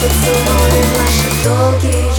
Поцелуем наши долгие